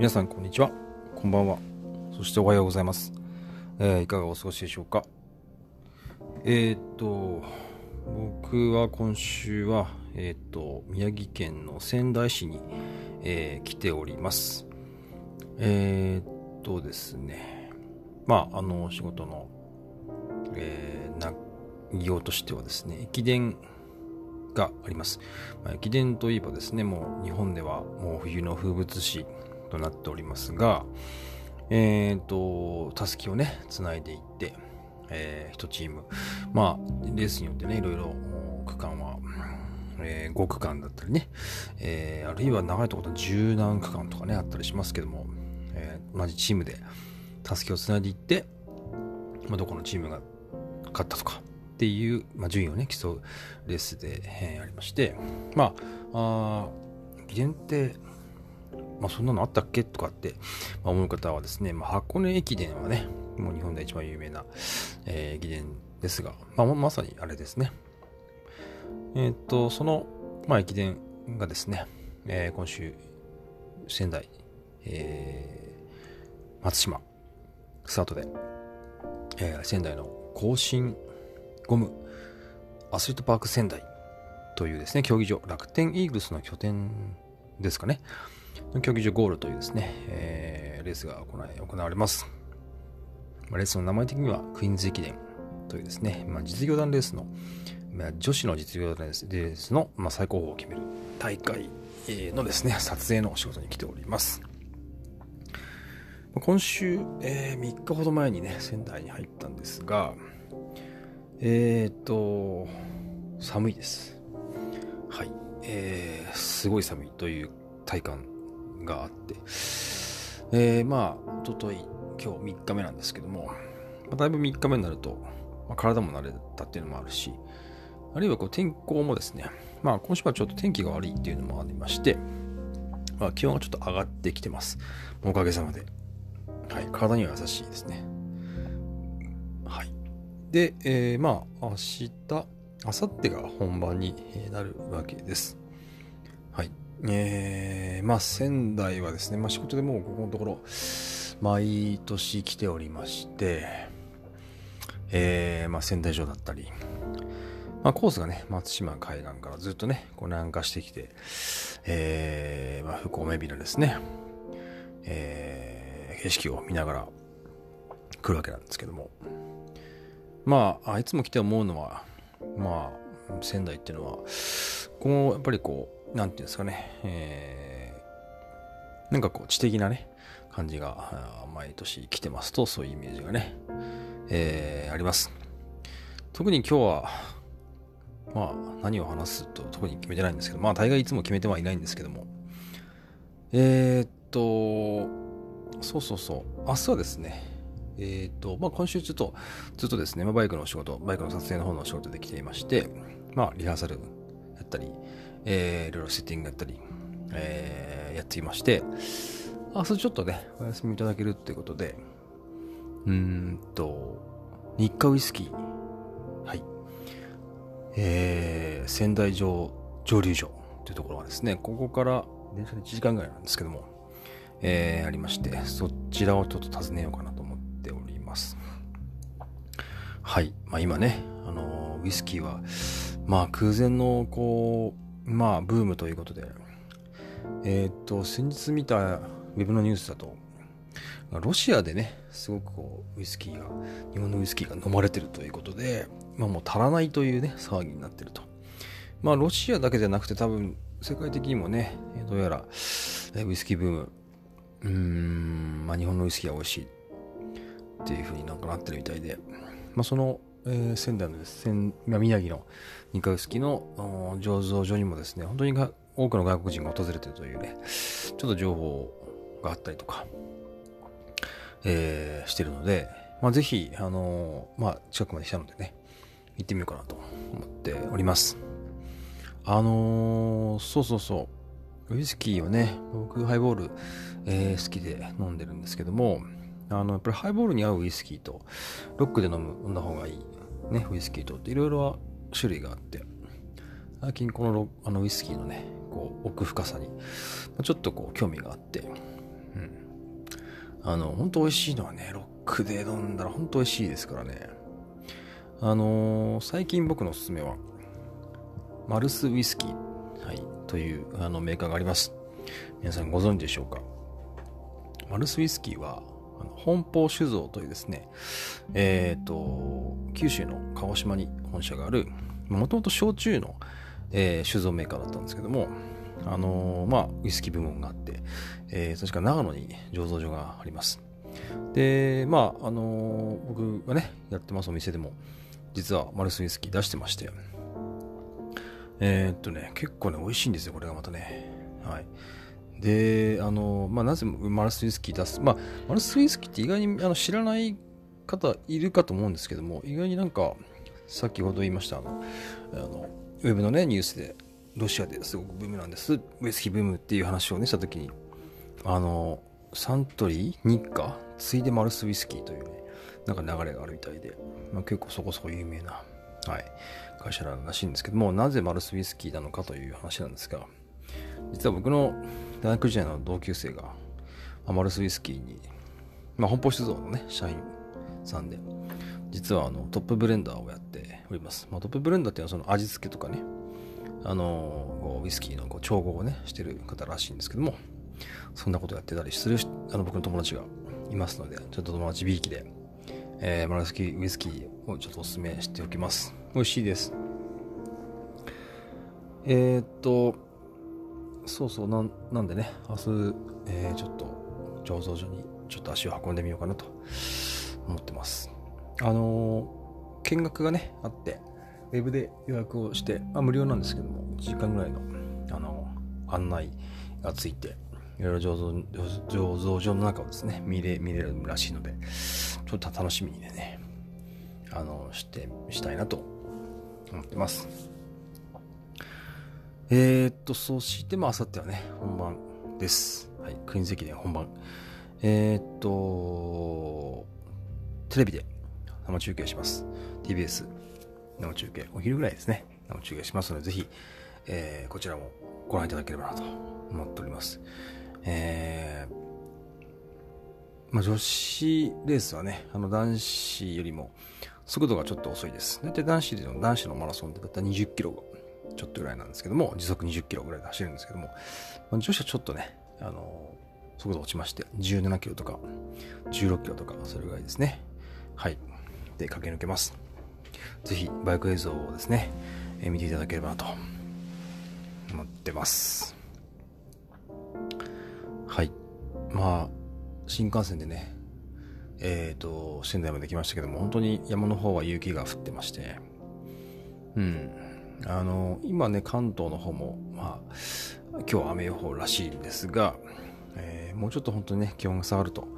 皆さんこんにちは。こんばんは。そしておはようございます、えーいかがお過ごしでしょうか？えー、っと僕は今週はえー、っと宮城県の仙台市に、え来ております。え、っとですね。まああの仕事のえー、内容としてはですね駅伝があります、まあ駅伝といえばですねもう日本ではもう冬の風物詩となっておりますがえっ、とたすきをねつないでいって、え1チーム。まあレースによってねいろいろ区間は、え5区間だったりね、えーあるいは長いところで十何区間とかねあったりしますけども、えー同じチームでたすきをつないでいって、まあ、どこのチームが勝ったとかっていう、まあ、順位をね競うレースで、えーありましてまああー駅伝って、まあ、そんなのあったっけ？とかって、ま、思う方はですね、まあ、箱根駅伝はねもう日本で一番有名な、えー駅伝ですが、まあ、まさにあれですね。えーっとその、まあ、駅伝がですね、えー今週仙台、えー松島スタートで、えー仙台の甲信ゴムアスリートパーク仙台というですね、競技場、楽天イーグルスの拠点ですかね、競技場ゴールというですね、えーレースが行い行われます。まあレースの名前的にはクイーンズ駅伝というですね、まあ、実業団レースの、まあ、女子の実業団レースの、まあ、最高峰を決める大会のですね、撮影のお仕事に来ております。今週、えー3日ほど前にね、仙台に入ったんですが、えーっと、寒いです。はい。えーすごい寒いという体感があって、えーまあ、おととい、今日3日目なんですけども、まだいぶ3日目になると、まあ体も慣れたっていうのもあるし、あるいはこう天候もですね、まあ今週はちょっと天気が悪いっていうのもありまして、まあ気温がちょっと上がってきてます。おかげさまで。はい、体には優しいですね。はい。で、えーまあ、明日、明後日が本番になるわけです。えー、まあ、仙台はですね、まあ仕事でもうここのところ、毎年来ておりまして、えー、まあ仙台城だったり、まあコースがね、松島海岸からずっとね、こう南下してきて、えー、まあ、不幸目ビラですね。えー景色を見ながら来るわけなんですけども。まあ、あいつも来て思うのは、まあ、仙台っていうのは、こう、やっぱりこう、なんていうんですかね、えーなんかこう、知的なね、感じが、毎年来てますと、そういうイメージがね、えーあります。特に今日は、まあ、何を話すと特に決めてないんですけど、まあ、大概いつも決めてはいないんですけども、えーっと、そうそうそう、明日はですね、えーっと、まあ、今週ちょっと、ずっとですね、まあバイクの仕事、バイクの撮影の方の仕事で来ていまして、まあ、リハーサルやったり、えーいろいろセッティングやったり、えーやっていまして、明日ちょっとね、お休みいただけるっていうことで、うーんと、日課ウイスキー、はい、えー仙台城蒸留所というところがですね、ここから電車で1時間ぐらいなんですけども、えーありまして、そちらをちょっと訪ねようかなと思っております。はい。まあ今ね、あのーウイスキーは、まあ空前の、こう、まあブームということで、えーっと、先日見たウェブのニュースだと、ロシアでね、すごくこう、ウイスキーが、日本のウイスキーが飲まれてるということで、まあもう足らないというね、騒ぎになってると。まあロシアだけじゃなくて多分、世界的にもね、どうやら、ウイスキーブーム、うーん、まあ日本のウイスキーが美味しいっていう風になんかなってるみたいで、まあその、えー仙台のです仙まあ宮城の日課ウイスキーの醸造所にもですね、本当にが多くの外国人が訪れてるというね、ちょっと情報があったりとか、えーしてるので、まあぜひ、あのーまあ近くまで来たのでね、行ってみようかなと思っております。あのーそうそうそう、ウイスキーはね、僕ハイボール、えー好きで飲んでるんですけども、あの、やっぱりハイボールに合うウイスキーと、ロックで飲む、飲んだ方がいい、ね、ウイスキーとっていろいろ種類があって、最近このロあのウイスキーのね、こう、奥深さに、ちょっとこう、興味があって、うん。あの、本当美味しいのはね、ロックで飲んだら本当美味しいですからね。あのー、最近僕のおすすめは、マルスウイスキー、はい、というあのメーカーがあります。皆さんご存知でしょうか？マルスウイスキーは、本邦酒造というですね、えっ、ー、と、九州の鹿児島に本社がある、もともと焼酎の、えー、酒造メーカーだったんですけども、あのー、まあ、ウイスキー部門があって、えー、確か長野に醸造所があります。で、まあ、あのー、僕がね、やってますお店でも、実はマルスウイスキー出してまして、えー、っとね、結構ね、美味しいんですよ、これがまたね。はい。で、あの、まあ、なぜマルスウイスキー出す、まあ、マルスウイスキーって意外にあの知らない方いるかと思うんですけども、意外になんか、先ほど言いました、あの、あのウェブのね、ニュースで、ロシアですごくブームなんです、ウイスキーブームっていう話をね、したときに、あの、サントリー日課ついでマルスウイスキーというね、なんか流れがあるみたいで、まあ、結構そこそこ有名な、はい、会社らしいんですけども、なぜマルスウイスキーなのかという話なんですが、実は僕の大学時代の同級生がア、マルスウイスキーに、まあ、本邦酒造のね、社員さんで、実はあのトップブレンダーをやっております。まあ、トップブレンダーっていうのはその味付けとかね、あのウイスキーのこう調合をね、してる方らしいんですけども、そんなことやってたりするあの僕の友達がいますので、ちょっと友達びいきで、えー、マルスキーウイスキーをちょっとお勧めしておきます。美味しいです。えー、っと、そうそうなん、なんでね、明日、えー、ちょっと醸造所にちょっと足を運んでみようかなと思ってます。あのー、見学がね、あって、ウェブで予約をして、あ、無料なんですけども、1時間ぐらいの、あのー、案内がついて、いろいろ醸造所の中をですね、見れ、見れるらしいので、ちょっと楽しみにね、あの、して、したいなと思ってます。えー、っと、そして、まあ、あさってはね、本番です。はい、クイーンズ駅伝本番。えー、っと、テレビで生中継します。TBS 生中継、お昼ぐらいですね、生中継しますので、ぜひ、えー、こちらもご覧いただければなと思っております。えー、まあ、女子レースはね、あの男子よりも速度がちょっと遅いです。大体男子の、男子のマラソンってだったら20キロちょっとぐらいなんですけども、時速20キロぐらいで走るんですけども、まあ、女子はちょっとね、あのー、速度落ちまして、17キロとか、16キロとか、それぐらいですね。はい。で、駆け抜けます。ぜひ、バイク映像をですね、えー、見ていただければなと思ってます。はい。まあ、新幹線でね、えっ、ー、と、仙台まで来ましたけども、本当に山の方は雪が降ってまして、うん。あの、今ね、関東の方も、まあ、今日雨予報らしいんですが、えー、もうちょっと本当にね、気温が下がると、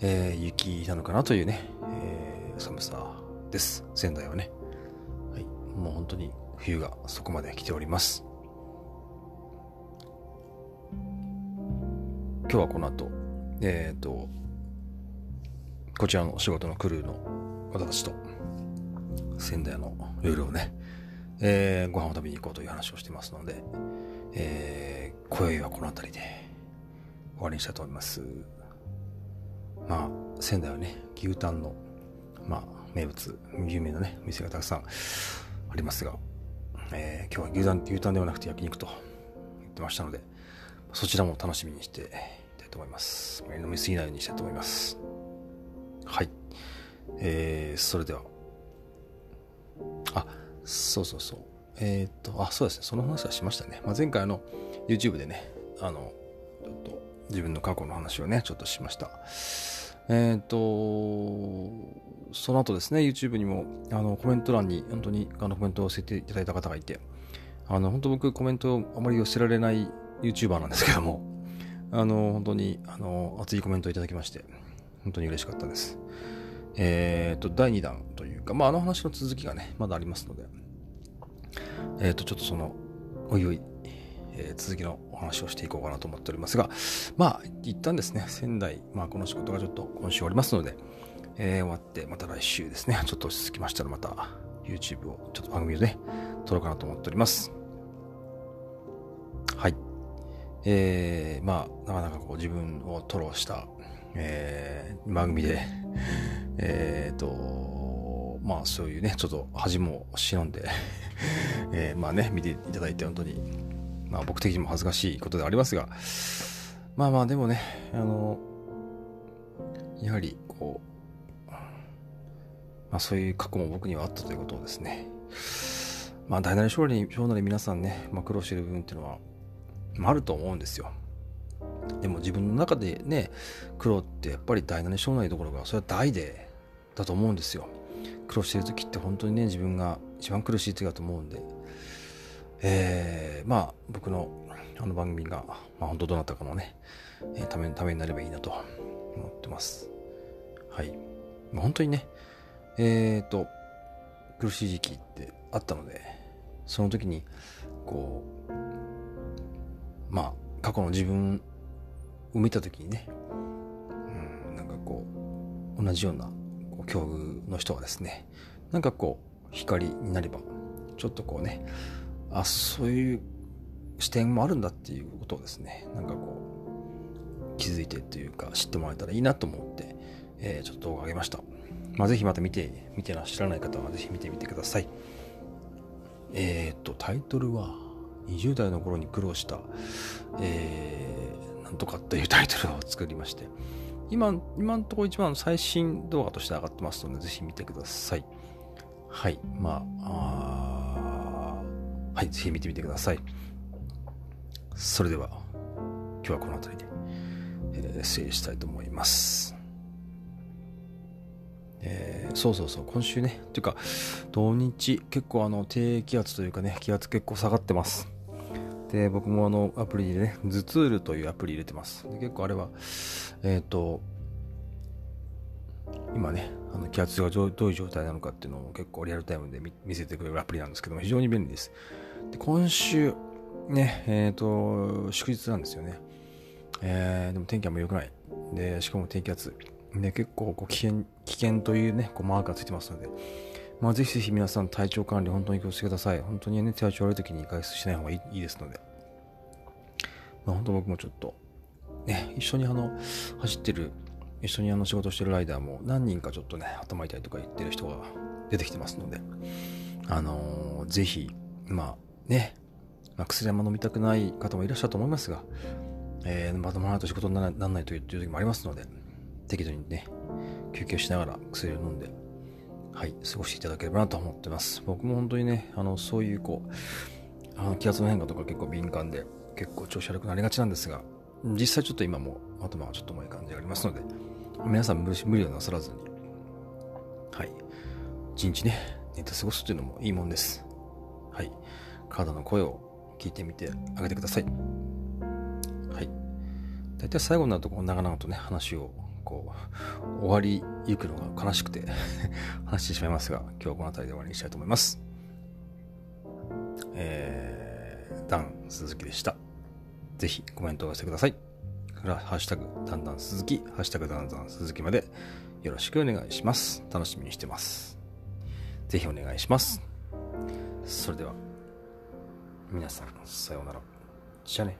えー、雪なのかなというね、えー、寒さです。仙台はね。はい。もう本当に冬がそこまで来ております。今日はこの後、えっ、ー、と、こちらの仕事のクルーの方たちと、仙台の夜をね、えー、ご飯を食べに行こうという話をしてますので、えー、今宵はこの辺りで終わりにしたいと思います。まあ、仙台はね、牛タンの、まあ、名物、有名なね、店がたくさんありますが、えー、今日は牛タン、牛タンではなくて焼肉と言ってましたので、そちらも楽しみにしていたいと思います。飲みすぎないようにしたいと思います。はい。えー、それでは。そうそうそう。えー、っと、あ、そうですね。その話はしましたね。まあ、前回あの、YouTube でね、あの、ちょっと自分の過去の話をね、ちょっとしました。えー、っと、その後ですね、YouTube にも、あの、コメント欄に、本当に、あの、コメントを寄せていただいた方がいて、あの、本当僕コメントをあまり寄せられない YouTuber なんですけども、あの、本当に、あの、熱いコメントをいただきまして、本当に嬉しかったです。えっ、と、第2弾いうか、まあ、あの話の続きがね、まだありますので、えっ、ー、と、ちょっとその、おいおい、えー、続きのお話をしていこうかなと思っておりますが、まあ、一旦ですね、仙台、まあ、この仕事がちょっと今週終わりますので、えー、終わって、また来週ですね、ちょっと落ち着きましたら、また YouTube を、ちょっと番組をね、撮ろうかなと思っております。はい。えー、まあ、なかなかこう自分を吐露したえー、番組で、えっと、まあそういうね、ちょっと恥も忍んで えー、まあね、見ていただいて本当に、まあ僕的にも恥ずかしいことでありますが、まあまあでもね、あの、やはりこう、まあそういう過去も僕にはあったということをですね、まあ大なり小なり小なり皆さんね、まあ、苦労してる部分っていうのは、まあ、あると思うんですよ。でも自分の中でね、苦労ってやっぱり大なり小なりどころか、それは大でだと思うんですよ。苦労してる時って本当にね、自分が一番苦しい時だと思うんで、えー、まあ僕のあの番組が、まあ本当どなたかのね、えー、ためためになればいいなと思ってます。はい。まあ、本当にね、えっ、ー、と、苦しい時期ってあったので、その時に、こう、まあ、過去の自分を見た時にね、うん、なんかこう、同じような境遇の人はですね、なんかこう、光になれば、ちょっとこうね、あ、そういう視点もあるんだっていうことをですね、なんかこう、気づいてというか知ってもらえたらいいなと思って、えー、ちょっと動画上げました。まあ、ぜひまた見て、見てらっしゃらない方はぜひ見てみてください。えっ、と、タイトルは、20代の頃に苦労した、えー、なんとかというタイトルを作りまして、今、今のところ一番最新動画として上がってますので、ぜひ見てください。はい。まあ、あはい。ぜひ見てみてください。それでは、今日はこの辺りで、えー、整理したいと思います。えー、そうそうそう、今週ね、というか、土日、結構あの、低気圧というかね、気圧結構下がってます。で、僕もあの、アプリでね、ズツールというアプリ入れてます。で結構あれは、えっ、ー、と、今ね、あの気圧がどういう状態なのかっていうのを結構リアルタイムで見せてくれるアプリなんですけども、非常に便利です。で今週、ね、えっ、ー、と、祝日なんですよね。えー、でも天気はも良くない。で、しかも低気圧。で、結構こう危険、危険というね、こうマークがついてますので、まあ、ぜひぜひ皆さん体調管理本当に気をつけてください。本当にね、体調悪い時に外出しない方がいいですので。まあ、本当僕もちょっと、ね、一緒にあの、走ってる、一緒にあの仕事してるライダーも何人かちょっとね、頭痛いとか言ってる人が出てきてますので、あのー、ぜひ、まあね、まあ、薬は飲みたくない方もいらっしゃると思いますが、えー、まとまらないと仕事にならないという時もありますので、適度にね、休憩しながら薬を飲んで、はい、過ごしていただければなと思ってます。僕も本当にね、あの、そういうこう、あの気圧の変化とか結構敏感で、結構調子悪くなりがちなんですが、実際ちょっと今も頭がちょっと重い感じがありますので、皆さん無理をなさらずに、はい、一日ね、寝て過ごすっていうのもいいもんです。はい、体の声を聞いてみてあげてください。はい。大体最後になるとこう長々とね、話をこう、終わりゆくのが悲しくて 話してしまいますが、今日はこの辺りで終わりにしたいと思います。えー、ダン鈴木でした。ぜひコメントをしてください。ハッシュタグ、だんだん鈴木、ハッシュタグ、だんだん鈴木までよろしくお願いします。楽しみにしてます。ぜひお願いします。それでは、皆さん、さようなら。じゃあね。